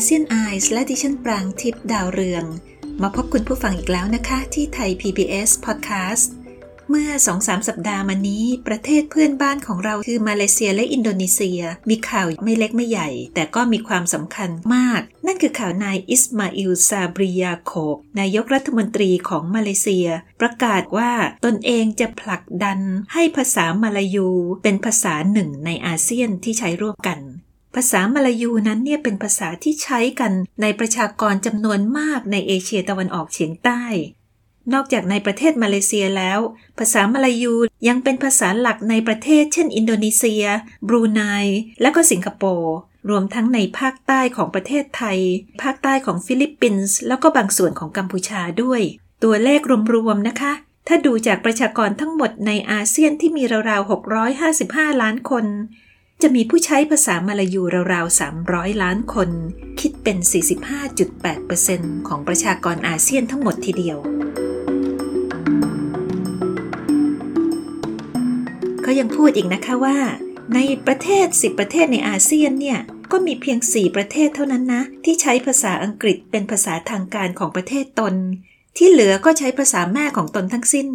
ASEAN Eyes และดิฉันปรางทิพย์ดาวเรือง มาพบคุณผู้ฟังอีกแล้วนะคะ ที่ไทย PBS Podcast เมื่อ 2-3 สัปดาห์มานี้ ประเทศเพื่อนบ้านของเราคือมาเลเซียและอินโดนีเซีย มีข่าวไม่เล็กไม่ใหญ่ แต่ก็มีความสำคัญมาก นั่นคือข่าวนายอิสมาอิลซาบริยาโคบนายกรัฐมนตรีของมาเลเซีย ประกาศว่าตนเองจะผลักดันให้ภาษามาลายู เป็นภาษาหนึ่งในอาเซียนที่ใช้ร่วมกัน ภาษามาลายูนั้นเนี่ยเป็นภาษาที่ใช้กันในประชากรจำนวนมากในเอเชียตะวันออกเฉียงใต้ นอกจากในประเทศมาเลเซียแล้ว ภาษามาลายูยังเป็นภาษาหลักในประเทศ เช่น อินโดนีเซีย บรูไน และก็สิงคโปร์รวมทั้งในภาคใต้ของประเทศไทย ภาคใต้ของฟิลิปปินส์ แล้วก็บางส่วนของกัมพูชาด้วย ตัวเลขรวมๆนะคะ ถ้าดูจากประชากรทั้งหมดในอาเซียนที่มีราวๆ 655 ล้านคน จะมีผู้ใช้ภาษามาลายูราวๆ 300 ล้านคน คิดเป็น 45.8%ของประชากรอาเซียนทั้งหมดทีเดียว เขายังพูดอีกนะคะว่า ในประเทศ 10 ประเทศในอาเซียนเนี่ย ก็มีเพียง 4 ประเทศเท่านั้นนะ ที่ใช้ภาษาอังกฤษเป็นภาษาทางการของประเทศตน ที่เหลือก็ใช้ภาษาแม่ของตนทั้งสิ้น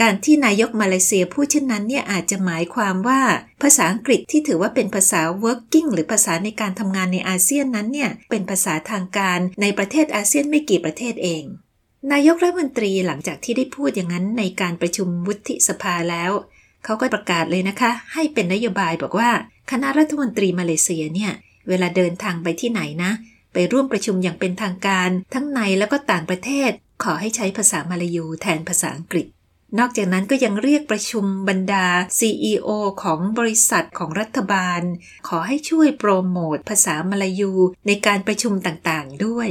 การที่นายกมาเลเซียพูดเช่นนั้นเนี่ยอาจจะหมายความว่า ภาษาอังกฤษที่ถือว่าเป็นภาษา working หรือภาษาในการทำงานในอาเซียนนั้นเนี่ยเป็นภาษาทางการในประเทศอาเซียนไม่กี่ประเทศเอง นายกรัฐมนตรีหลังจากที่ได้พูดอย่างนั้นในการประชุมวุฒิสภาแล้วเขาก็ประกาศเลยนะคะ ให้เป็นนโยบายบอกว่า คณะรัฐมนตรีมาเลเซียเนี่ยเวลาเดินทางไปที่ไหนนะ ไปร่วมประชุมอย่างเป็นทางการ ทั้งในแล้วก็ต่างประเทศ ขอให้ใช้ภาษามาลายูแทนภาษาอังกฤษ นอกจากนั้นก็ยังเรียกประชุมบรรดา CEO ของบริษัทของรัฐบาล ขอให้ช่วยโปรโมทภาษามลายูในการประชุมต่างๆ ด้วย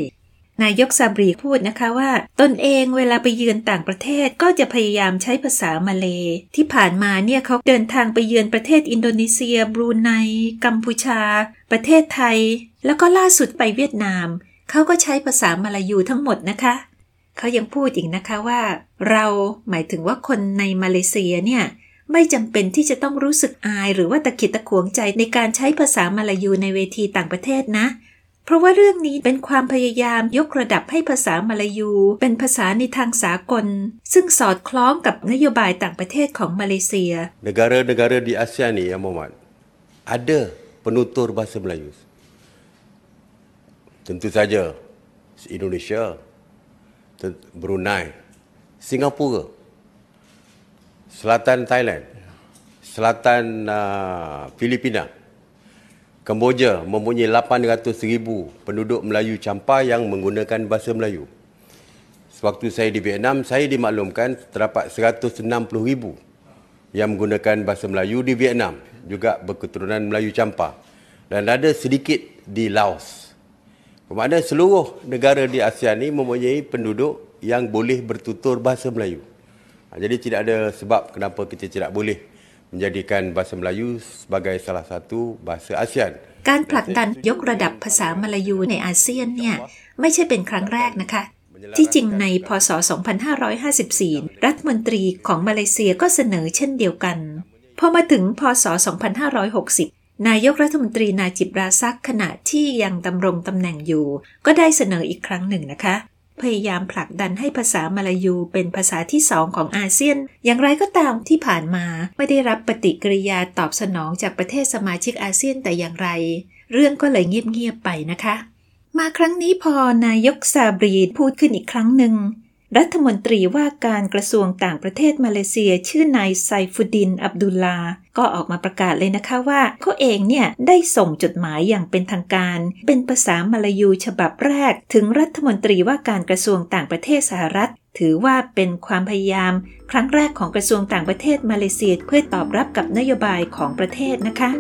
นายกซาบรีพูดนะคะว่า ตนเองเวลาไปเยือนต่างประเทศก็จะพยายามใช้ภาษามาเล ที่ผ่านมาเนี่ยเขาเดินทางไปเยือนประเทศอินโดนีเซีย บรูไน กัมพูชา ประเทศไทย แล้วก็ล่าสุดไปเวียดนาม เขาก็ใช้ภาษามาลายูทั้งหมดนะคะ เขายังพูดอีกนะคะว่า เราหมายถึงว่าคนในมาเลเซียเนี่ยไม่จำเป็นที่จะต้องรู้สึกอายหรือว่าตะขิดตะขวงใจในการใช้ภาษามาลายูในเวทีต่างประเทศนะ เพราะว่าเรื่องนี้เป็นความพยายามยกระดับให้ภาษามาลายู เป็นภาษาในทางสากล ซึ่งสอดคล้องกับนโยบายต่างประเทศของมาเลเซีย Negara-negara di ASEAN ni, ya Muhammad, ada penutur bahasa Melayu. Tentu saja Indonesia, Brunei, Singapura, Selatan Thailand, Selatan uh, Filipina, Kemboja mempunyai 800,000 penduduk Melayu campa yang menggunakan bahasa Melayu. Sewaktu saya di Vietnam, saya dimaklumkan terdapat 160,000 yang menggunakan bahasa Melayu di Vietnam, juga berketurunan Melayu campa. Dan ada sedikit di Laos. Bermakna seluruh negara di ASEAN ini mempunyai penduduk yang boleh bertutur bahasa Melayu. Ha, Jadi tidak ada sebab kenapa kita tidak boleh menjadikan bahasa Melayu sebagai salah satu bahasa ASEAN. การผลักดันยกระดับภาษามาลายูในอาเซียนเนี่ยไม่ใช่เป็นครั้งแรกนะคะ ที่จริงในพศ 2554 รัฐมนตรีของมาเลเซียก็เสนอเช่นเดียวกัน พอมาถึงพศ 2560 นายกรัฐมนตรีนาจิบราซักขณะที่ยังดำรงตำแหน่งอยู่ ก็ได้เสนออีกครั้งหนึ่งนะคะ พยายามผลักดันให้ภาษามาลายูเป็นภาษาที่สองของอาเซียน อย่างไรก็ตามที่ผ่านมาไม่ได้รับปฏิกิริยาตอบสนองจากประเทศสมาชิกอาเซียนแต่อย่างไร เรื่องก็เลยเงียบๆไปนะคะ มาครั้งนี้พอนายกซาบรีพูดขึ้นอีกครั้งหนึ่ง รัฐมนตรีว่าการกระทรวงต่างประเทศมาเลเซีย ชื่อนายไซฟุดิน อับดุลลา ก็ออกมาประกาศเลยนะคะว่าเขาเองเนี่ยได้ส่งจดหมายอย่างเป็นทางการ เป็นภาษามาลายูฉบับแรก ถึงรัฐมนตรีว่าการกระทรวงต่างประเทศสหรัฐ ถือว่าเป็นความพยายาม ครั้งแรกของกระทรวงต่างประเทศมาเลเซีย เพื่อตอบรับกับนโยบายของประเทศนะคะ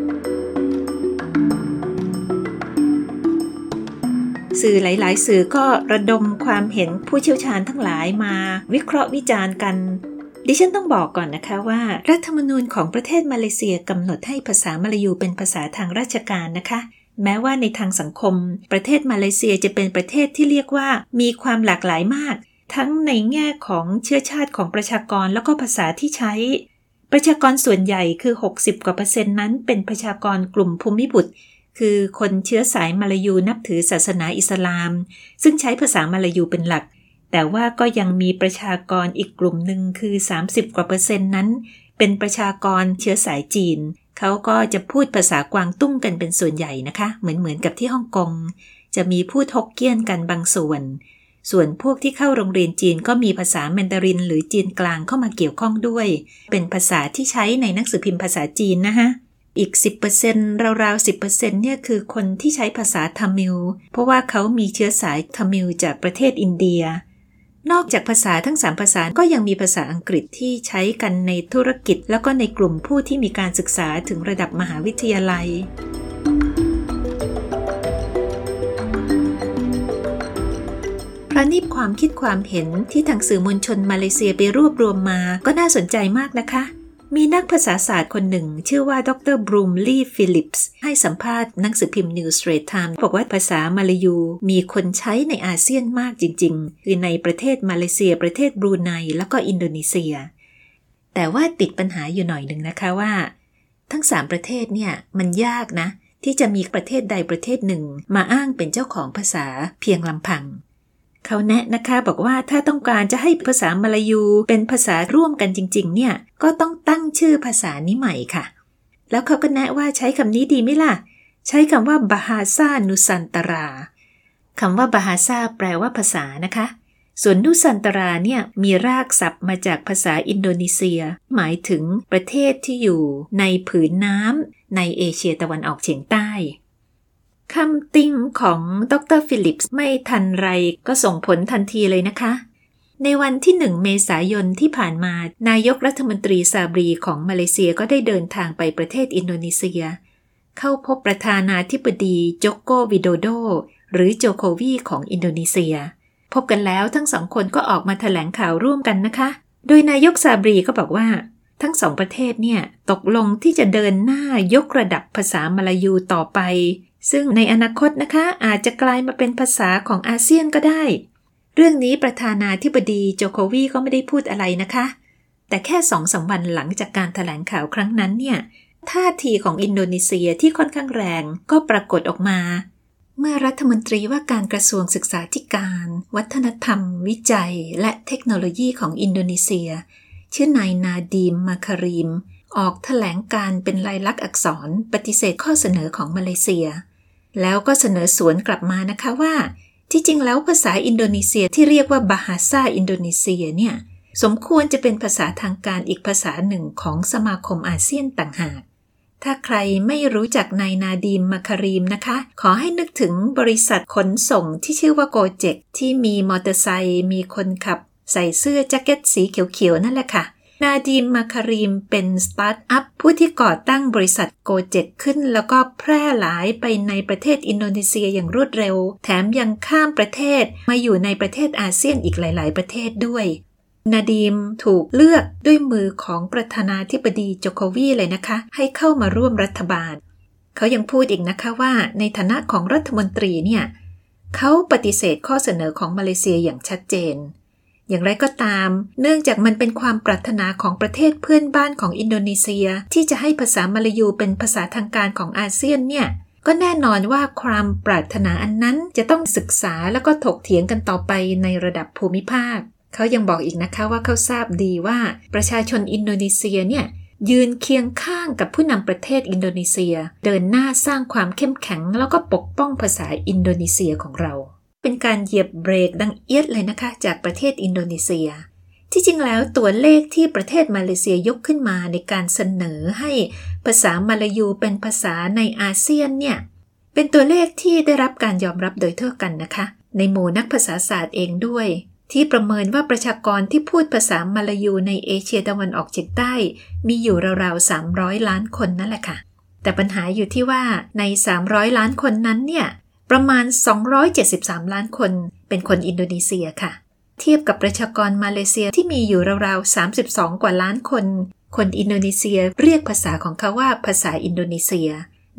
สื่อหลาย ๆ สื่อก็ระดมความเห็นผู้เชี่ยวชาญทั้งหลายมา วิเคราะห์วิจารณ์กัน ดิฉันต้องบอกก่อนนะคะว่า รัฐธรรมนูญของประเทศมาเลเซียกำหนดให้ภาษามลายูเป็นภาษาทางราชการนะคะแม้ว่าในทางสังคม ประเทศมาเลเซียจะเป็นประเทศที่เรียกว่ามีความหลากหลายมาก ทั้งในแง่ของเชื้อชาติของประชากรแล้วก็ภาษาที่ใช้ ประชากรส่วนใหญ่คือ 60 กว่าเปอร์เซ็นต์นั้นเป็นประชากรกลุ่มภูมิบุตร คือคนเชื้อสายมาลายูนับถือศาสนาอิสลาม ซึ่งใช้ภาษามาลายูเป็นหลัก แต่ว่าก็ยังมีประชากรอีกกลุ่มหนึ่งคือ 30 กว่าเปอร์เซ็นต์นั้น เป็นประชากรเชื้อสายจีน เขาก็จะพูดภาษากวางตุ้งกันเป็นส่วนใหญ่นะคะ เหมือนเหมือนกับที่ฮ่องกง จะมีพูดฮกเกี้ยนกันบางส่วน ส่วนพวกที่เข้าโรงเรียนจีนก็มีภาษาแมนดาริน หรือจีนกลางเข้ามาเกี่ยวข้องด้วย เป็นภาษาที่ใช้ในหนังสือพิมพ์ภาษาจีนนะฮะ อีก 10%ราวๆ 10%เนี่ยคือคนที่ใช้ภาษาทามิล เพราะว่าเขามีเชื้อสายทามิลจากประเทศอินเดีย นอกจากภาษาทั้ง 3 ภาษาก็ยังมีภาษาอังกฤษที่ใช้กันในธุรกิจ แล้วก็ในกลุ่มผู้ที่มีการศึกษาถึงระดับมหาวิทยาลัยพระนิบความคิดความเห็นที่ทางสื่อมวลชนมาเลเซียไปรวบรวมมาก็น่าสนใจมากนะคะ มีนักภาษาศาสตร์คนหนึ่ง ชื่อว่าดรบรูมลีฟิลิปส์ให้สัมภาษณ์หนังสือพิมพ์ New Straits Times บอกว่าภาษามาลายูมีคนใช้ในอาเซียนมากจริง ๆ คือในประเทศมาเลเซีย ประเทศบรูไนแล้วก็อินโดนีเซีย แต่ว่าติดปัญหาอยู่หน่อยหนึ่งนะคะว่า ทั้ง3ประเทศเนี่ยมันยากนะ ที่จะมีประเทศใดประเทศหนึ่ง มาอ้างเป็นเจ้าของภาษาเพียงลำพัง เขาแนะนะคะบอกว่าถ้าต้องการจะให้ภาษามลายูเป็นภาษาร่วมกันจริง ๆ เนี่ย ก็ต้องตั้งชื่อภาษานี้ใหม่ค่ะ แล้วเขาก็แนะว่าใช้คำนี้ดีไหมล่ะ ใช้คำว่าบาฮาซานุสันตราคำว่าบาฮาซาแปลว่าภาษานะคะ ส่วนนุสันตราเนี่ยมีรากศัพท์มาจากภาษาอินโดนีเซีย หมายถึงประเทศที่อยู่ในผืนน้ำในเอเชียตะวันออกเฉียงใต้ คำติงของดรฟิลิปส์ไม่ทันไรก็ส่งผลทันทีเลยนะคะ ในวันที่หนึ่งเมษายนที่ผ่านมา นายกรัฐมนตรีซาบรีของมาเลเซียก็ได้เดินทางไปประเทศอินโดนีเซีย เข้าพบประธานาธิบดีโจโกวิโดโด หรือโจโควีของอินโดนีเซีย พบกันแล้วทั้งสองคนก็ออกมาแถลงข่าวร่วมกันนะคะ โดยนายกซาบรีก็บอกว่าทั้งสองประเทศเนี่ย ตกลงที่จะเดินหน้ายกระดับภาษามลายูต่อไป ซึ่งในอนาคตนะคะอาจจะกลายมาเป็นภาษาของอาเซียนก็ได้ เรื่องนี้ประธานาธิบดีโจโควีก็ไม่ได้พูดอะไรนะคะ แต่แค่สองสามวันหลังจากการถแถลงข่าวครั้งนั้นเนี่ยท่าทีของอินโดนีเซียที่ค่อนข้างแรงก็ปรากฏออกมา เมื่อรัฐมนตรีว่าการกระทรวงศึกษาธิการ วัฒนธรรม วิจัย และเทคโนโลยีของอินโดนีเซีย ชื่อนายนาดีมมาคารีม ออกแถลงการณ์เป็นลายลักษณ์อักษรปฏิเสธข้อเสนอของมาเลเซีย แล้วก็เสนอสวนกลับมานะคะว่า ที่จริงแล้วภาษาอินโดนีเซียที่เรียกว่าบาฮาซาอินโดนีเซียเนี่ยสมควรจะเป็นภาษาทางการอีกภาษาหนึ่งของสมาคมอาเซียนต่างหาก ถ้าใครไม่รู้จักนายนาดีมมาคารีมนะคะ ขอให้นึกถึงบริษัทขนส่งที่ชื่อว่า Gojek ที่มีมอเตอร์ไซค์มีคนขับ ใส่เสื้อแจ็คเก็ตสีเขียวๆนั่นแหละค่ะ นาดีมมาคารีมเป็นสตาร์ทอัพผู้ที่ก่อตั้งบริษัท Gojek ขึ้น แล้วก็แพร่หลายไปในประเทศอินโดนีเซียอย่างรวดเร็ว แถมยังข้ามประเทศมาอยู่ในประเทศอาเซียนอีกหลาย ๆ ประเทศด้วยนาดีมถูกเลือกด้วยมือของประธานาธิบดีโจโควีเลยนะคะ ให้เข้ามาร่วมรัฐบาล เขายังพูดอีกนะคะว่าในฐานะของรัฐมนตรีเนี่ยเขาปฏิเสธข้อเสนอของมาเลเซียอย่างชัดเจน อย่างไรก็ตาม เนื่องจากมันเป็นความปรารถนาของประเทศเพื่อนบ้านของอินโดนีเซีย ที่จะให้ภาษามลายูเป็นภาษาทางการของอาเซียนเนี่ยก็แน่นอนว่าความปรารถนาอันนั้นจะต้องศึกษาแล้วก็ถกเถียงกันต่อไปในระดับภูมิภาค เขายังบอกอีกนะคะว่าเขาทราบดีว่าประชาชนอินโดนีเซียเนี่ยยืนเคียงข้างกับผู้นำประเทศอินโดนีเซีย เดินหน้าสร้างความเข้มแข็งแล้วก็ปกป้องภาษาอินโดนีเซียของเรา เป็นการเหยียบเบรกดังเอียดเลยนะคะ จากประเทศอินโดนีเซีย ที่จริงแล้วตัวเลขที่ประเทศมาเลเซียยกขึ้นมาในการเสนอให้ภาษามาลายูเป็นภาษาในอาเซียนเนี่ยเป็นตัวเลขที่ได้รับการยอมรับโดยทั่วกันนะคะ ในหมู่นักภาษาศาสตร์เองด้วย ที่ประเมินว่าประชากรที่พูดภาษามาลายูในเอเชียตะวันออกเฉียงใต้ มีอยู่ราวๆ300 ล้านคนนั่นแหละค่ะแต่ปัญหาอยู่ที่ว่าใน 300 ล้านคนนั้นเนี่ย ประมาณ 273 ล้านคน เป็นคนอินโดนีเซียค่ะ เทียบกับประชากรมาเลเซียที่มีอยู่ราวๆ 32 กว่าล้านคน คนอินโดนีเซียเรียกภาษาของเขาว่าภาษาอินโดนีเซีย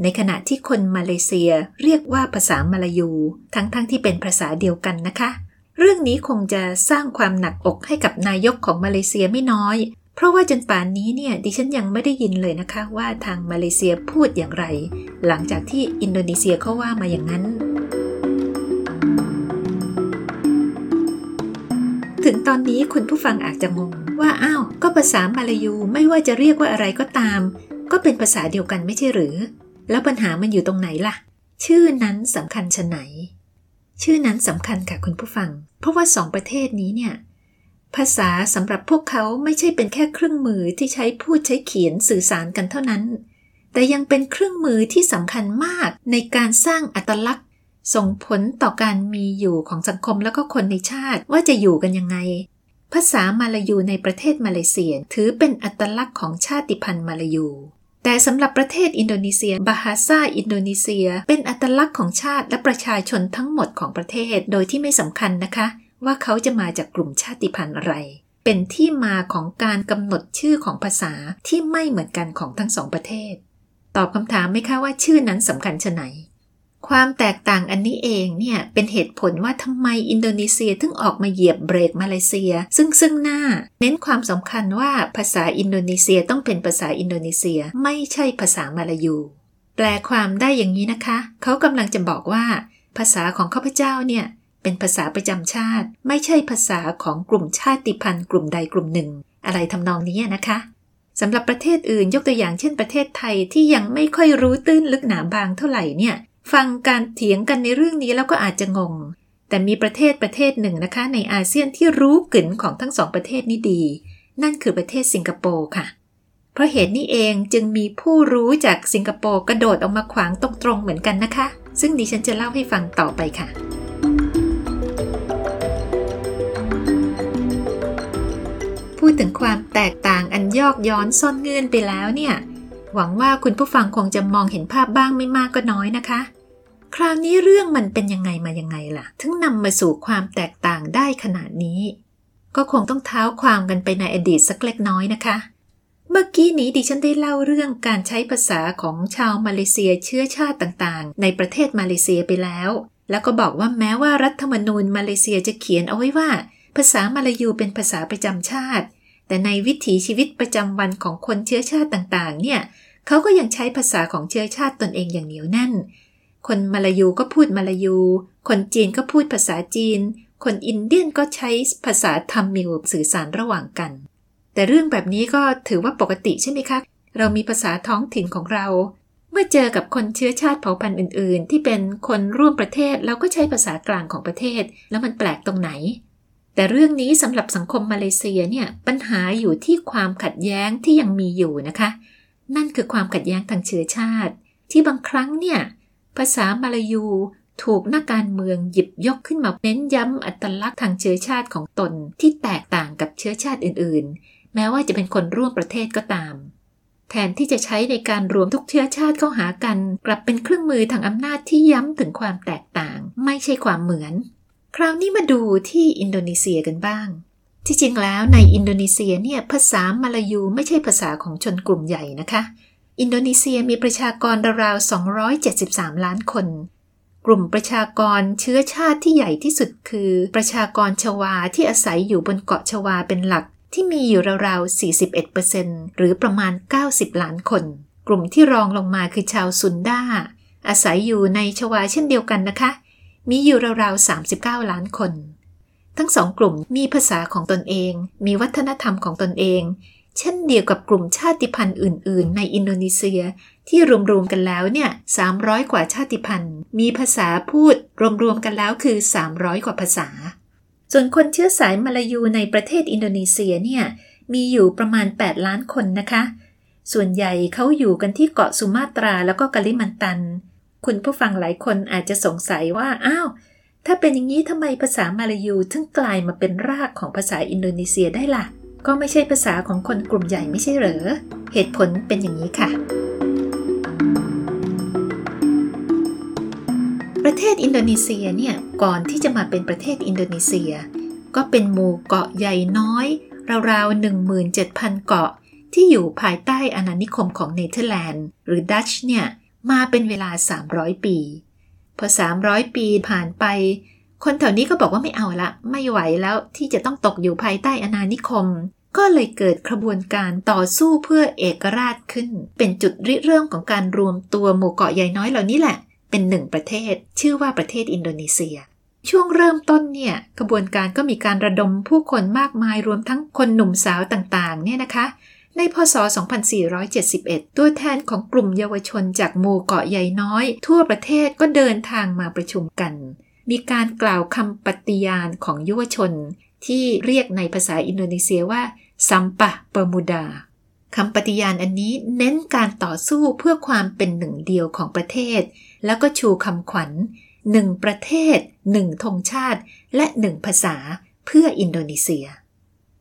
ในขณะที่คนมาเลเซียเรียกว่าภาษามาลายู ทั้งๆทที่เป็นภาษาเดียวกันนะคะ เรื่องนี้คงจะสร้างความหนักอกให้กับนายกของมาเลเซียไม่น้อย เพราะว่าจนป่านนี้เนี่ยดิฉันยังไม่ได้ยินเลยนะคะ ว่าทางมาเลเซียพูดอย่างไร หลังจากที่อินโดนีเซียเขาว่ามาอย่างนั้น ถึงตอนนี้คุณผู้ฟังอาจจะงงว่าอ้าวก็ภาษามาลายูไม่ว่าจะเรียกว่าอะไรก็ตาม ก็เป็นภาษาเดียวกันไม่ใช่หรือ แล้วปัญหามันอยู่ตรงไหนล่ะ ชื่อนั้นสำคัญชะไหน ชื่อนั้นสำคัญค่ะคุณผู้ฟัง เพราะว่าสองประเทศนี้เนี่ย ภาษาสำหรับพวกเขาไม่ใช่เป็นแค่เครื่องมือที่ใช้พูดใช้เขียนสื่อสารกันเท่านั้น แต่ยังเป็นเครื่องมือที่สำคัญมากในการสร้างอัตลักษณ์ ส่งผลต่อการมีอยู่ของสังคมแล้วก็คนในชาติว่าจะอยู่กันยังไง ภาษามาลายูในประเทศมาเลเซียถือเป็นอัตลักษณ์ของชาติพันธุ์มาลายูแต่สำหรับประเทศอินโดนีเซีย บาฮาซาอินโดนีเซีย เป็นอัตลักษณ์ของชาติและประชาชนทั้งหมดของประเทศ โดยที่ไม่สำคัญนะคะ ว่าเขาจะมาจากกลุ่มชาติพันธุ์อะไร เป็นที่มาของการกำหนดชื่อของภาษาที่ไม่เหมือนกันของทั้งสองประเทศ ตอบคำถามไหมคะว่าชื่อนั้นสำคัญชะไหน ความแตกต่างอันนี้เองเนี่ยเป็นเหตุผลว่าทำไมอินโดนีเซียถึงออกมาเหยียบเบรกมาเลเซีย ซึ่งซึ่งหน้า เน้นความสำคัญว่าภาษาอินโดนีเซียต้องเป็นภาษาอินโดนีเซียไม่ใช่ภาษามาลายู แปลความได้อย่างนี้นะคะ เขากำลังจะบอกว่าภาษาของข้าพเจ้าเนี่ย เป็นภาษาประจำชาติ ไม่ใช่ภาษาของกลุ่มชาติพันธุ์กลุ่มใดกลุ่มหนึ่ง อะไรทำนองนี้นะคะสำหรับประเทศอื่นยกตัวอย่างเช่นประเทศไทยที่ยังไม่ค่อยรู้ตื้นลึกหนาบางเท่าไหร่เนี่ย ฟังการเถียงกันในเรื่องนี้แล้วก็อาจจะงง แต่มีประเทศประเทศหนึ่งนะคะ ในอาเซียนที่รู้กลิ่นของทั้งสองประเทศนี้ดี นั่นคือประเทศสิงคโปร์ค่ะ เพราะเหตุนี้เองจึงมีผู้รู้จากสิงคโปร์กระโดดออกมาขวางตรงๆเหมือนกันนะคะ ซึ่งดิฉันจะเล่าให้ฟังต่อไปค่ะ พูดถึงความแตกต่างอันยอกย้อนซ่อนเงื่อนไปแล้วเนี่ย หวังว่าคุณผู้ฟังคงจะมองเห็นภาพบ้างไม่มากก็น้อยนะคะ คราวนี้เรื่องมันเป็นยังไงมายังไงล่ะ ถึงนำมาสู่ความแตกต่างได้ขนาดนี้ ก็คงต้องเท้าความกันไปในอดีตสักเล็กน้อยนะคะ เมื่อกี้นี้ดิฉันได้เล่าเรื่องการใช้ภาษาของชาวมาเลเซียเชื้อชาติต่างๆ ในประเทศมาเลเซียไปแล้ว แล้วก็บอกว่าแม้ว่ารัฐธรรมนูญมาเลเซียจะเขียนเอาไว้ว่าภาษามาลายูเป็นภาษาประจำชาติ แต่ในวิถีชีวิตประจำวันของคนเชื้อชาติต่างๆ เนี่ยเขาก็ยังใช้ภาษาของเชื้อชาติตนเองอย่างเหนียวแน่น คนมาลายูก็พูดมาลายู คนจีนก็พูดภาษาจีน คนอินเดียนก็ใช้ภาษาทัมมิลสื่อสารระหว่างกัน แต่เรื่องแบบนี้ก็ถือว่าปกติใช่ไหมคะ เรามีภาษาท้องถิ่นของเรา เมื่อเจอกับคนเชื้อชาติเผ่าพันธุ์อื่น ๆ ที่เป็นคนร่วมประเทศเราก็ใช้ภาษากลางของประเทศ แล้วมันแปลกตรงไหน แต่เรื่องนี้สำหรับสังคมมาเลเซียเนี่ยปัญหาอยู่ที่ความขัดแย้งที่ยังมีอยู่นะคะ นั่นคือความขัดแย้งทางเชื้อชาติ ที่บางครั้งเนี่ยภาษามาลายูถูกนักการเมืองหยิบยกขึ้นมาเน้นย้ำอัตลักษณ์ทางเชื้อชาติของตนที่แตกต่างกับเชื้อชาติอื่นๆ แม้ว่าจะเป็นคนร่วมประเทศก็ตาม แทนที่จะใช้ในการรวมทุกเชื้อชาติเข้าหากัน กลับเป็นเครื่องมือทางอำนาจที่ย้ำถึงความแตกต่าง ไม่ใช่ความเหมือน คราวนี้มาดูที่อินโดนีเซียกันบ้าง ที่จริงแล้วในอินโดนีเซียเนี่ยภาษามาลายูไม่ใช่ภาษาของชนกลุ่มใหญ่นะคะ อินโดนีเซียมีประชากรราวๆ273 ล้านคน กลุ่มประชากรเชื้อชาติที่ใหญ่ที่สุดคือ ประชากรชวาที่อาศัยอยู่บนเกาะชวาเป็นหลักที่มีอยู่ราวๆ41%หรือประมาณ 90 ล้านคน กลุ่มที่รองลงมาคือชาวซุนดาอาศัยอยู่ในชวาเช่นเดียวกันนะคะ มีอยู่ราวๆ 39 ล้านคน ทั้งสองกลุ่มมีภาษาของตนเอง มีวัฒนธรรมของตนเอง เช่นเดียวกับกลุ่มชาติพันธุ์อื่น ๆ ในอินโดนีเซียที่รวม ๆ กันแล้วเนี่ย 300 กว่าชาติพันธุ์ มีภาษาพูดรวม ๆ กันแล้วคือ 300 กว่าภาษา ส่วนคนเชื้อสายมาลายูในประเทศอินโดนีเซียเนี่ย มีอยู่ประมาณ 8 ล้านคนนะคะ ส่วนใหญ่เขาอยู่กันที่เกาะสุมาตราแล้วก็กะลิมันตัน คุณผู้ฟังหลายคนอาจจะสงสัยว่า อ้าว ถ้าเป็นอย่างนี้ทำไมภาษามาลายูถึงกลายมาเป็นรากของภาษาอินโดนีเซียได้ล่ะ ก็ไม่ใช่ภาษาของคนกลุ่มใหญ่ไม่ใช่เหรอ เหตุผลเป็นอย่างนี้ค่ะ ประเทศอินโดนีเซียเนี่ย ก่อนที่จะมาเป็นประเทศอินโดนีเซีย ก็เป็นหมู่เกาะใหญ่น้อย ราวๆ17,000 เกาะที่อยู่ภายใต้อาณานิคมของเนเธอร์แลนด์ หรือดัตช์เนี่ย มาเป็นเวลา 300 ปี พอ 300 ปีผ่านไป คนแถวนี้ก็บอกว่าไม่เอาละ ไม่ไหวแล้วที่จะต้องตกอยู่ภายใต้อาณานิคม ก็เลยเกิดกระบวนการต่อสู้เพื่อเอกราชขึ้น เป็นจุดริเริ่มของการรวมตัวหมู่เกาะใหญ่น้อยเหล่านี้แหละ เป็นหนึ่งประเทศ ชื่อว่าประเทศอินโดนีเซียช่วงเริ่มต้นเนี่ยกระบวนการก็มีการระดมผู้คนมากมายรวมทั้งคนหนุ่มสาวต่างๆ เนี่ยนะคะ ในพศ 2471 ตัวแทนของกลุ่มเยาวชนจากหมู่เกาะใหญ่น้อย ทั่วประเทศก็เดินทางมาประชุมกัน มีการกล่าวคำปฏิญาณของเยาวชน ที่เรียกในภาษาอินโดนีเซียว่าSumpah Pemuda คำปฏิญาณอันนี้เน้นการต่อสู้เพื่อความเป็นหนึ่งเดียวของประเทศ แล้วก็ชูคำขวัญหนึ่งประเทศหนึ่งธงชาติ และหนึ่งภาษาเพื่ออินโดนีเซีย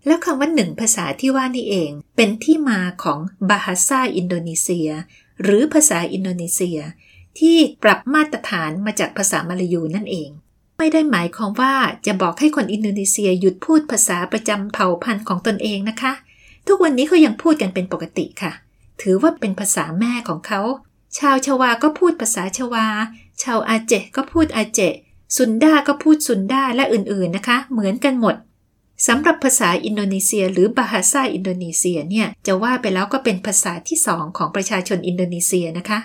แล้วคำว่าหนึ่งภาษาที่ว่านี่เอง เป็นที่มาของ Bahasa Indonesia หรือภาษาอินโดนีเซีย ที่ปรับมาตรฐานมาจากภาษามลายูนั่นเอง ไม่ได้หมายความว่าจะบอกให้คนอินโดนีเซียหยุดพูดภาษาประจำเผ่าพันธุ์ของตนเองนะคะ ทุกวันนี้เขายังพูดกันเป็นปกติค่ะ ถือว่าเป็นภาษาแม่ของเขา ชาวชวาก็พูดภาษาชวา ชาวอาเจะห์ก็พูดอาเจะห์ ซุนดาก็พูดซุนดาและอื่นๆนะคะ เหมือนกันหมด สำหรับภาษาอินโดนีเซีย หรือ Bahasa Indonesia เนี่ยจะว่าไปแล้วก็เป็นภาษาที่สองของประชาชนอินโดนีเซียนะคะ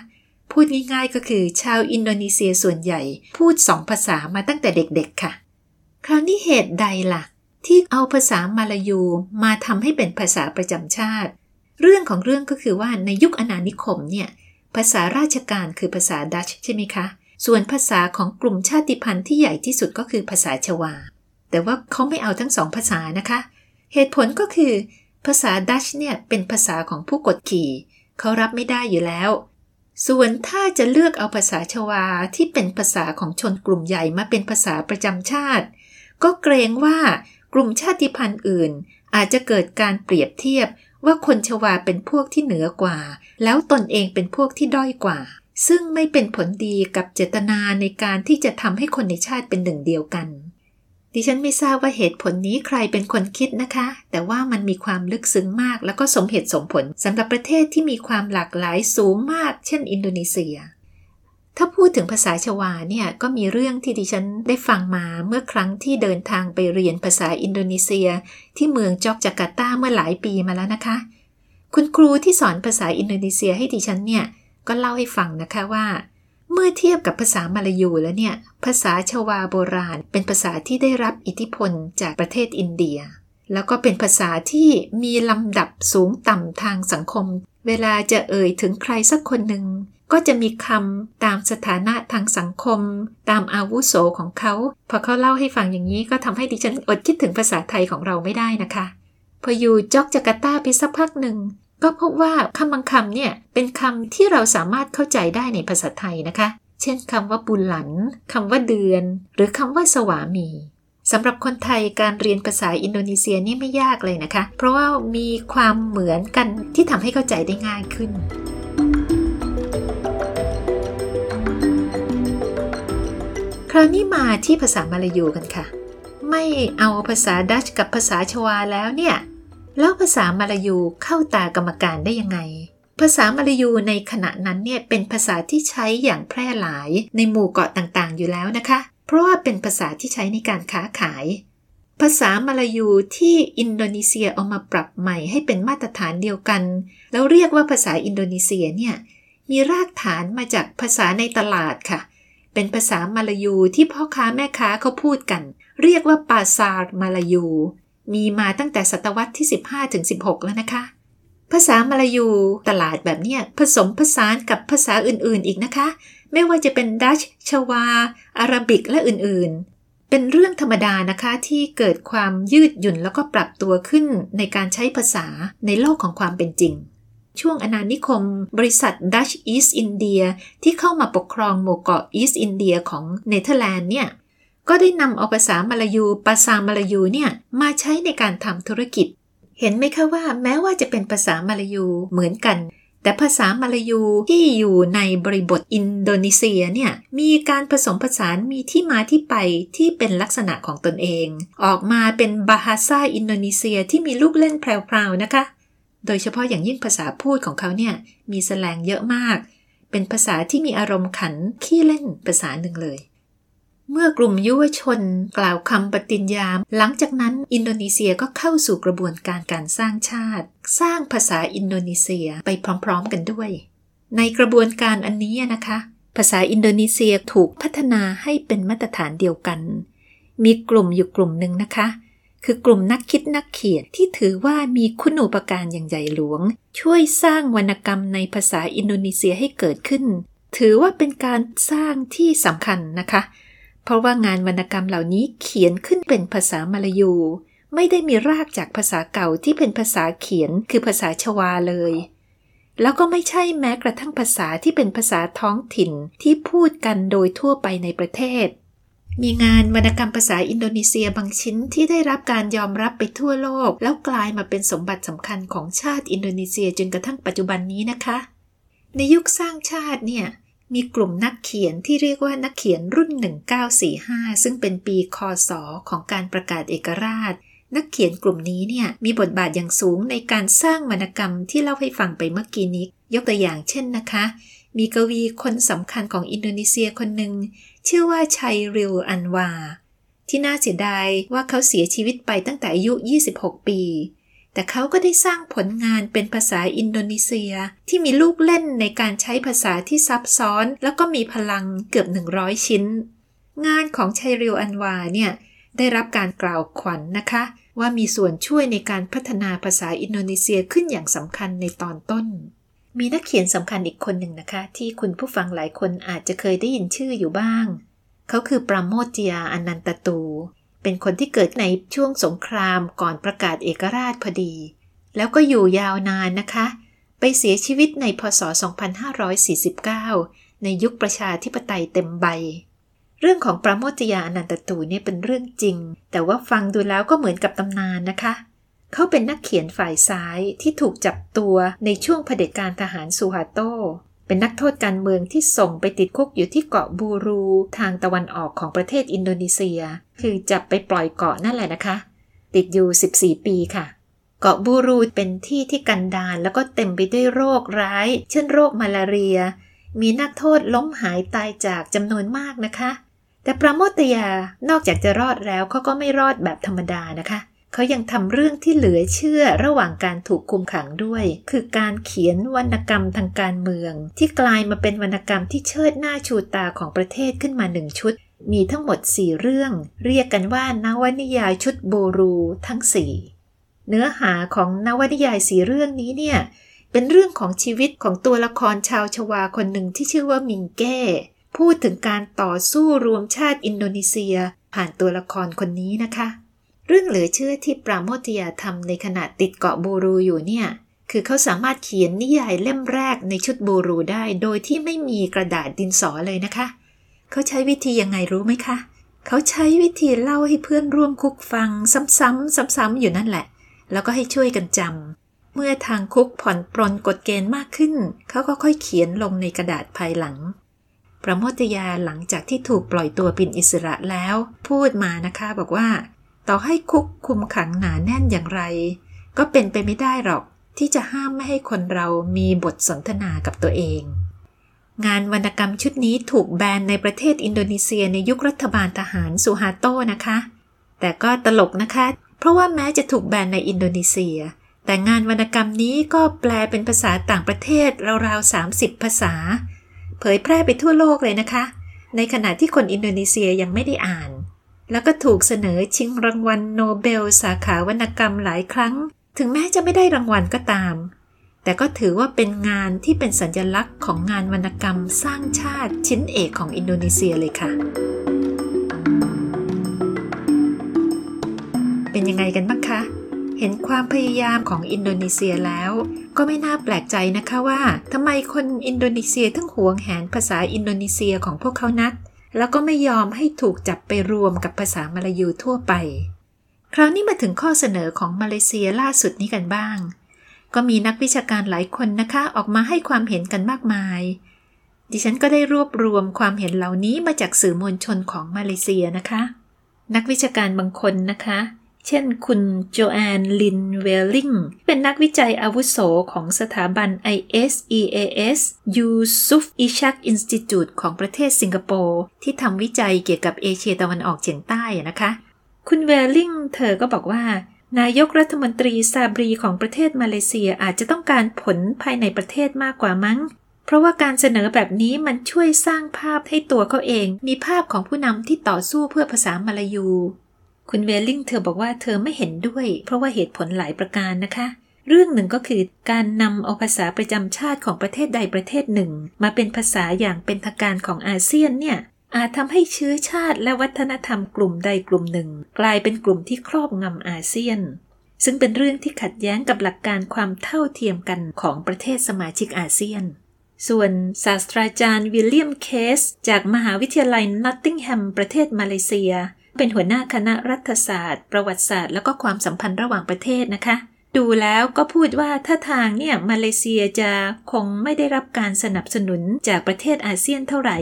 พูดง่ายๆก็คือชาวอินโดนีเซียส่วนใหญ่ พูดสองภาษามาตั้งแต่เด็กๆค่ะ คราวนี้เหตุใดล่ะ ที่เอาภาษามาลายูมาทำให้เป็นภาษาประจำชาติ เรื่องของเรื่องก็คือว่าในยุคอาณานิคมเนี่ยภาษาราชการคือภาษาดัชใช่ไหมคะ ส่วนภาษาของกลุ่มชาติพันธุ์ที่ใหญ่ที่สุดก็คือภาษาชวา แต่ว่าเขาไม่เอาทั้งสองภาษานะคะ เหตุผลก็คือ ภาษาดัชเนี่ยเป็นภาษาของผู้กดขี่ เขารับไม่ได้อยู่แล้ว ส่วนถ้าจะเลือกเอาภาษาชวาที่เป็นภาษาของชนกลุ่มใหญ่มาเป็นภาษาประจำชาติ ก็เกรงว่ากลุ่มชาติพันธุ์อื่น อาจจะเกิดการเปรียบเทียบว่าคนชวาเป็นพวกที่เหนือกว่า แล้วตนเองเป็นพวกที่ด้อยกว่า ซึ่งไม่เป็นผลดีกับเจตนาในการที่จะทำให้คนในชาติเป็นหนึ่งเดียวกัน ดิฉันไม่ทราบว่าเหตุผลนี้ใครเป็นคนคิดนะคะ แต่ว่ามันมีความลึกซึ้งมาก แล้วก็สมเหตุสมผลสำหรับประเทศที่มีความหลากหลายสูงมาก เช่น อินโดนีเซีย ถ้าพูดถึงภาษาชวาเนี่ยก็มีเรื่องที่ดิฉันได้ฟังมาเมื่อครั้งที่เดินทางไปเรียนภาษาอินโดนีเซีย ที่เมืองจอกจาการ์ตาเมื่อหลายปีมาแล้วนะคะ คุณครูที่สอนภาษาอินโดนีเซียให้ดิฉันเนี่ยก็เล่าให้ฟังนะคะว่า เมื่อเทียบกับภาษามาลายูแล้วเนี่ย ภาษาชวาโบราณ เป็นภาษาที่ได้รับอิทธิพลจากประเทศอินเดีย แล้วก็เป็นภาษาที่มีลำดับสูงต่ำทางสังคม เวลาจะเอ่ยถึงใครสักคนหนึ่งก็จะมีคำตามสถานะทางสังคม ตามอาวุโสของเขา พอเขาเล่าให้ฟังอย่างนี้ก็ทำให้ดิฉันอดคิดถึงภาษาไทยของเราไม่ได้นะคะ พออยู่จอกจาการ์ตาไปสักพักหนึ่ง ก็พบว่าคำบางคำเนี่ยเป็นคำที่เราสามารถเข้าใจได้ในภาษาไทยนะคะ เช่นคำว่าบุญหลันคำว่าเดือน หรือคำว่าสวามีสำหรับคนไทยการเรียนภาษาอินโดนีเซียนี่ไม่ยากเลยนะคะ เพราะว่ามีความเหมือนกันที่ทำให้เข้าใจได้ง่ายขึ้น คราวนี้มาที่ภาษามาลายูกันค่ะ ไม่เอาภาษาดัชกับภาษาชวาแล้วเนี่ย แล้วภาษามาลายูเข้าตากรรมการได้ยังไง ภาษามาลายูในขณะนั้นเนี่ยเป็นภาษาที่ใช้อย่างแพร่หลายในหมู่เกาะต่างๆ อยู่แล้วนะคะ เพราะว่าเป็นภาษาที่ใช้ในการค้าขาย ภาษามาลายูที่อินโดนีเซียเอามาปรับใหม่ให้เป็นมาตรฐานเดียวกัน แล้วเรียกว่าภาษาอินโดนีเซียเนี่ยมีรากฐานมาจากภาษาในตลาดค่ะ เป็นภาษามาลายูที่พ่อค้าแม่ค้าเขาพูดกัน เรียกว่า Pasar Melayu มีมาตั้งแต่ศตวรรษที่ 15-16 แล้วนะคะ ภาษามาลายูตลาดแบบเนี้ยผสมผสานกับภาษาอื่นๆอีกนะคะ ไม่ว่าจะเป็นดัตช์ชวา Arabic และอื่นๆ เป็นเรื่องธรรมดานะคะที่เกิดความยืดหยุ่นแล้วก็ปรับตัวขึ้นในการใช้ภาษาในโลกของความเป็นจริงช่วงอาณานิคม บริษัท Dutch East India ที่เข้ามาปกครองหมู่เกาะ East India ของเนเธอร์แลนด์เนี่ย ก็ได้นำเอาภาษามาลายูภาษามาลายูเนี่ยมาใช้ในการทำธุรกิจ เห็นไหมคะว่าแม้ว่าจะเป็นภาษามาลายูเหมือนกัน แต่ภาษามาลายูที่อยู่ในบริบทอินโดนีเซียเนี่ยมีการผสมผสานมีที่มาที่ไปที่เป็นลักษณะของตนเอง ออกมาเป็นบาฮาซาอินโดนีเซียที่มีลูกเล่นแพรวๆนะคะ โดยเฉพาะอย่างยิ่งภาษาพูดของเขาเนี่ยมีแสลงเยอะมาก เป็นภาษาที่มีอารมณ์ขันขี้เล่นภาษาหนึ่งเลย เมื่อกลุ่มยุวชนกล่าวคำปฏิญญา หลังจากนั้นอินโดนีเซียก็เข้าสู่กระบวนการการสร้างชาติ สร้างภาษาอินโดนีเซียไปพร้อมๆกันด้วย ในกระบวนการอันนี้นะคะ ภาษาอินโดนีเซียถูกพัฒนาให้เป็นมาตรฐานเดียวกัน มีกลุ่มอยู่กลุ่มหนึ่งนะคะ คือกลุ่มนักคิดนักเขียนที่ถือว่ามีคุณูปการอย่างใหญ่หลวง ช่วยสร้างวรรณกรรมในภาษาอินโดนีเซียให้เกิดขึ้น ถือว่าเป็นการสร้างที่สำคัญนะคะ เพราะว่างานวรรณกรรมเหล่านี้เขียนขึ้นเป็นภาษามาลายู ไม่ได้มีรากจากภาษาเก่าที่เป็นภาษาเขียนคือภาษาชวาเลย แล้วก็ไม่ใช่แม้กระทั่งภาษาที่เป็นภาษาท้องถิ่นที่พูดกันโดยทั่วไปในประเทศ มีงานวรรณกรรมภาษาอินโดนีเซียบางชิ้นที่ได้รับการยอมรับไปทั่วโลก แล้วกลายมาเป็นสมบัติสำคัญของชาติอินโดนีเซียจนกระทั่งปัจจุบันนี้นะคะ ในยุคสร้างชาติเนี่ย มีกลุ่มนักเขียนที่เรียกว่านักเขียนรุ่น 1945 ซึ่งเป็นปีคศของการประกาศเอกราช นักเขียนกลุ่มนี้เนี่ยมีบทบาทอย่างสูงในการสร้างวรรณกรรมที่เล่าให้ฟังไปเมื่อกี้นี้ ยกตัวอย่างเช่นนะคะ มีกวีคนสำคัญของอินโดนีเซียคนหนึ่งชื่อว่าชัยริลอันวา ที่น่าเสียดายว่าเขาเสียชีวิตไปตั้งแต่อายุ 26 ปี แต่เขาก็ได้สร้างผลงานเป็นภาษาอินโดนีเซีย ที่มีลูกเล่นในการใช้ภาษาที่ซับซ้อน แล้วก็มีพลังเกือบ 100 ชิ้น งานของชัยริวอันวาเนี่ยได้รับการกล่าวขวัญนนะคะ ว่ามีส่วนช่วยในการพัฒนาภาษาอินโดนีเซียขึ้นอย่างสำคัญในตอนต้น มีนักเขียนสำคัญอีกคนหนึ่งนะคะ ที่คุณผู้ฟังหลายคนอาจจะเคยได้ยินชื่ออยู่บ้าง เขาคือปราโมทจียาอนันตตู เป็นคนที่เกิดในช่วงสงครามก่อนประกาศเอกราชพอดี แล้วก็อยู่ยาวนานนะคะ ไปเสียชีวิตในพศ 2549 ในยุคประชาธิปไตยเต็มใบ เรื่องของปราโมทยาอนันตตูเนี่ยเป็นเรื่องจริง แต่ว่าฟังดูแล้วก็เหมือนกับตำนานนะคะ เขาเป็นนักเขียนฝ่ายซ้ายที่ถูกจับตัวในช่วงเผด็จการทหารซูฮาโต เป็นนักโทษการเมืองที่ส่งไปติดคุกอยู่ที่เกาะบูรูทางตะวันออกของประเทศอินโดนีเซีย คือจับไปปล่อยเกาะนั่นแหละนะคะ ติดอยู่ 14 ปีค่ะ เกาะบูรูเป็นที่ที่กันดารแล้วก็เต็มไปด้วยโรคร้าย เช่นโรคมาลาเรีย มีนักโทษล้มหายตายจากจำนวนมากนะคะ แต่ปราโมตยานอกจากจะรอดแล้วเขาก็ไม่รอดแบบธรรมดานะคะเเขายังทำเรื่องที่เหลือเชื่อระหว่างการถูกคุมขังด้วย คือการเขียนวรรณกรรมทางการเมือง ที่กลายมาเป็นวรรณกรรมที่เชิดหน้าชูตาของประเทศขึ้นมาหนึ่งชุด มีทั้งหมดสี่เรื่อง เรียกกันว่านวนิยายชุดโบรูทั้งสี่เนื้อหาของนวนิยายสี่เรื่องนี้เนี่ยเป็นเรื่องของชีวิตของตัวละครชาวชวาคนหนึ่งที่ชื่อว่ามิงแก้ พูดถึงการต่อสู้รวมชาติอินโดนีเซีย ผ่านตัวละครคนนี้นะคะ เรื่องเหลือเชื่อที่ปราโมทยาทำในขณะติดเกาะบูรูอยู่เนี่ย คือเขาสามารถเขียนนิยายเล่มแรกในชุดบูรูได้ โดยที่ไม่มีกระดาษดินสอเลยนะคะ เขาใช้วิธียังไงรู้ไหมคะ เขาใช้วิธีเล่าให้เพื่อนร่วมคุกฟังซ้ำๆซ้ำๆอยู่นั่นแหละ แล้วก็ให้ช่วยกันจำเมื่อทางคุกผ่อนปรนกฎเกณฑ์มากขึ้น เขาก็ค่อยเขียนลงในกระดาษภายหลังประโมทยาหลังจากที่ถูกปล่อยตัวเป็นอิสระแล้ว พูดมานะคะบอกว่า ต่อให้คุกคุมขังหนาแน่นอย่างไร ก็เป็นไปไม่ได้หรอกที่จะห้ามไม่ให้คนเรามีบทสนทนากับตัวเอง งานวรรณกรรมชุดนี้ถูกแบนในประเทศอินโดนีเซียในยุครัฐบาลทหารซูฮาโตนะคะ แต่ก็ตลกนะคะ เพราะว่าแม้จะถูกแบนในอินโดนีเซีย แต่งานวรรณกรรมนี้ก็แปลเป็นภาษาต่างประเทศราวๆ30 ภาษา เผยแพร่ไปทั่วโลกเลยนะคะ ในขณะที่คนอินโดนีเซียยังไม่ได้อ่าน แล้วก็ถูกเสนอชิงรางวัลโนเบลสาขาวรรณกรรมหลายครั้ง ถึงแม้จะไม่ได้รางวัลก็ตาม แต่ก็ถือว่าเป็นงานที่เป็นสัญลักษณ์ของงานวรรณกรรมสร้างชาติชิ้นเอกของอินโดนีเซียเลยค่ะ เป็นยังไงกันบ้างคะ เห็นความพยายามของอินโดนีเซียแล้วก็ไม่น่าแปลกใจนะคะว่าทำไมคนอินโดนีเซียทั้งหวงแหนภาษาอินโดนีเซียของพวกเขานัก แล้วก็ไม่ยอมให้ถูกจับไปรวมกับภาษามาลายูทั่วไป คราวนี้มาถึงข้อเสนอของมาเลเซียล่าสุดนี้กันบ้าง ก็มีนักวิชาการหลายคนนะคะออกมาให้ความเห็นกันมากมาย ดิฉันก็ได้รวบรวมความเห็นเหล่านี้มาจากสื่อมวลชนของมาเลเซียนะคะ นักวิชาการบางคนนะคะ เช่นคุณโจแอนลินเวลลิงเป็นนักวิจัยอาวุโสของสถาบัน ISEAS Yusuf Ishak Institute ของประเทศสิงคโปร์ ที่ทำวิจัยเกี่ยวกับเอเชียตะวันออกเฉียงใต้นะคะ คุณเวลลิงเธอก็บอกว่า นายกรัฐมนตรีซาบรีของประเทศมาเลเซียอาจจะต้องการผลภายในประเทศมากกว่ามั้งเพราะว่าการเสนอแบบนี้มันช่วยสร้างภาพให้ตัวเขาเอง มีภาพของผู้นำที่ต่อสู้เพื่อภาษามาลายู คุณเวลลิงเธอบอกว่าเธอไม่เห็นด้วย เพราะว่าเหตุผลหลายประการนะคะ เรื่องหนึ่งก็คือการนำเอาภาษาประจำชาติของประเทศใดประเทศหนึ่ง มาเป็นภาษาอย่างเป็นทางการของอาเซียนเนี่ยอาจทำให้เชื้อชาติและวัฒนธรรมกลุ่มใดกลุ่มหนึ่ง กลายเป็นกลุ่มที่ครอบงำอาเซียน ซึ่งเป็นเรื่องที่ขัดแย้งกับหลักการความเท่าเทียมกันของประเทศสมาชิกอาเซียน ส่วนศาสตราจารย์วิลเลียมเคส จากมหาวิทยาลัยนอตติงแฮมประเทศมาเลเซีย เป็นหัวหน้าคณะรัฐศาสตร์ ประวัติศาสตร์ แล้วก็ความสัมพันธ์ระหว่างประเทศนะคะ ดูแล้วก็พูดว่าถ้าทางเนี่ยมาเลเซียจะคงไม่ได้รับการสนับสนุนจากประเทศอาเซียนเท่าไหร่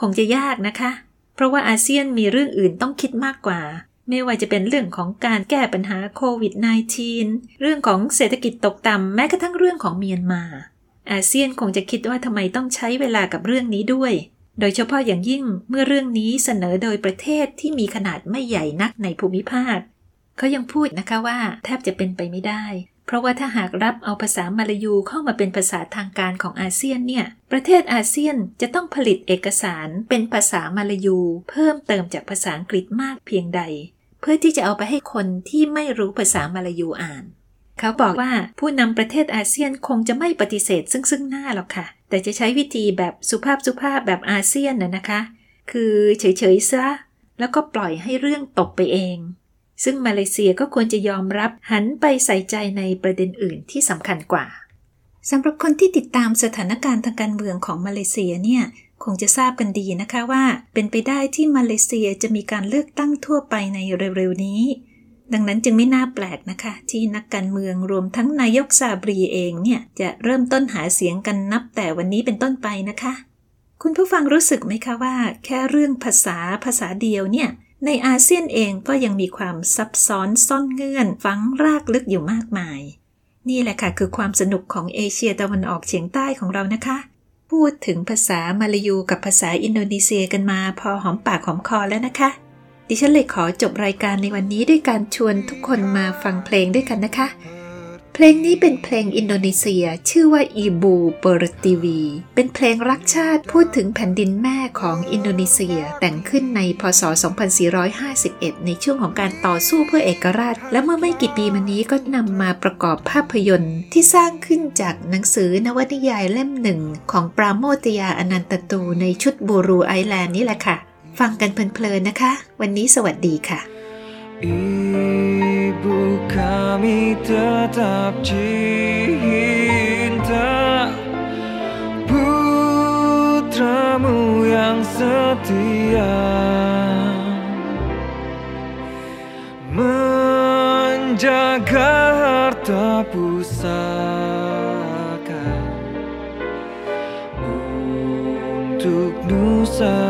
คงจะยากนะคะ เพราะว่าอาเซียนมีเรื่องอื่นต้องคิดมากกว่า ไม่ว่าจะเป็นเรื่องของการแก้ปัญหาโควิด -19 เรื่องของเศรษฐกิจตกต่ำแม้กระทั่งเรื่องของเมียนมาอาเซียนคงจะคิดว่าทำไมต้องใช้เวลากับเรื่องนี้ด้วย โดยเฉพาะอย่างยิ่งเมื่อเรื่องนี้เสนอโดยประเทศที่มีขนาดไม่ใหญ่นักในภูมิภาค เขายังพูดนะคะว่าแทบจะเป็นไปไม่ได้ เพราะว่าถ้าหากรับเอาภาษามาลายูเข้ามาเป็นภาษาทางการของอาเซียนเนี่ย ประเทศอาเซียนจะต้องผลิตเอกสารเป็นภาษามาลายู เพิ่มเติมจากภาษาอังกฤษมากเพียงใด เพื่อที่จะเอาไปให้คนที่ไม่รู้ภาษามาลายูอ่าน เขาบอกว่าผู้นำประเทศอาเซียนคงจะไม่ปฏิเสธซึ่งซึ่งหน้าหรอกค่ะ แต่จะใช้วิธีแบบสุภาพสุภาพแบบอาเซียนนะนะคะ คือเฉยๆซะ แล้วก็ปล่อยให้เรื่องตกไปเอง ซึ่งมาเลเซียก็ควรจะยอมรับหันไปใส่ใจในประเด็นอื่นที่สำคัญกว่าสำหรับคนที่ติดตามสถานการณ์ทางการเมืองของมาเลเซียเนี่ยคงจะทราบกันดีนะคะว่า เป็นไปได้ที่มาเลเซียจะมีการเลือกตั้งทั่วไปในเร็วๆนี้ ดังนั้นจึงไม่น่าแปลกนะคะ ที่นักการเมืองรวมทั้งนายกซาบรีเองเนี่ย จะเริ่มต้นหาเสียงกันนับแต่วันนี้เป็นต้นไปนะคะ คุณผู้ฟังรู้สึกไหมคะว่า แค่เรื่องภาษาภาษาเดียวเนี่ย ในอาเซียนเองก็ยังมีความซับซ้อนซ่อนเงื่อน ฝังรากลึกอยู่มากมาย นี่แหละค่ะคือความสนุกของเอเชียตะวันออกเฉียงใต้ของเรานะคะ พูดถึงภาษามาลายูกับภาษาอินโดนีเซียกันมา พอหอมปากหอมคอแล้วนะคะ ดิฉันเลยขอจบรายการในวันนี้ด้วยการชวนทุกคนมาฟังเพลงด้วยกันนะคะ เพลงนี้เป็นเพลงอินโดนีเซีย ชื่อว่า Ibu Pertiwi เป็นเพลงรักชาติพูดถึงแผ่นดินแม่ของอินโดนีเซีย แต่งขึ้นในพศ 2451 ในช่วงของการต่อสู้เพื่อเอกราช และเมื่อไม่กี่ปีมานี้ก็นำมาประกอบภาพยนตร์ที่สร้างขึ้นจากหนังสือนวนิยายเล่มหนึ่งของปราโมทยาอนันตา ตูร์ในชุด Buru Island นี่แหละค่ะ ฟังกันเพลินๆนะคะ วันนี้สวัสดีค่ะ Ibu kami tetap cinta Putramu yang setia Menjaga harta pusaka Untuk nusa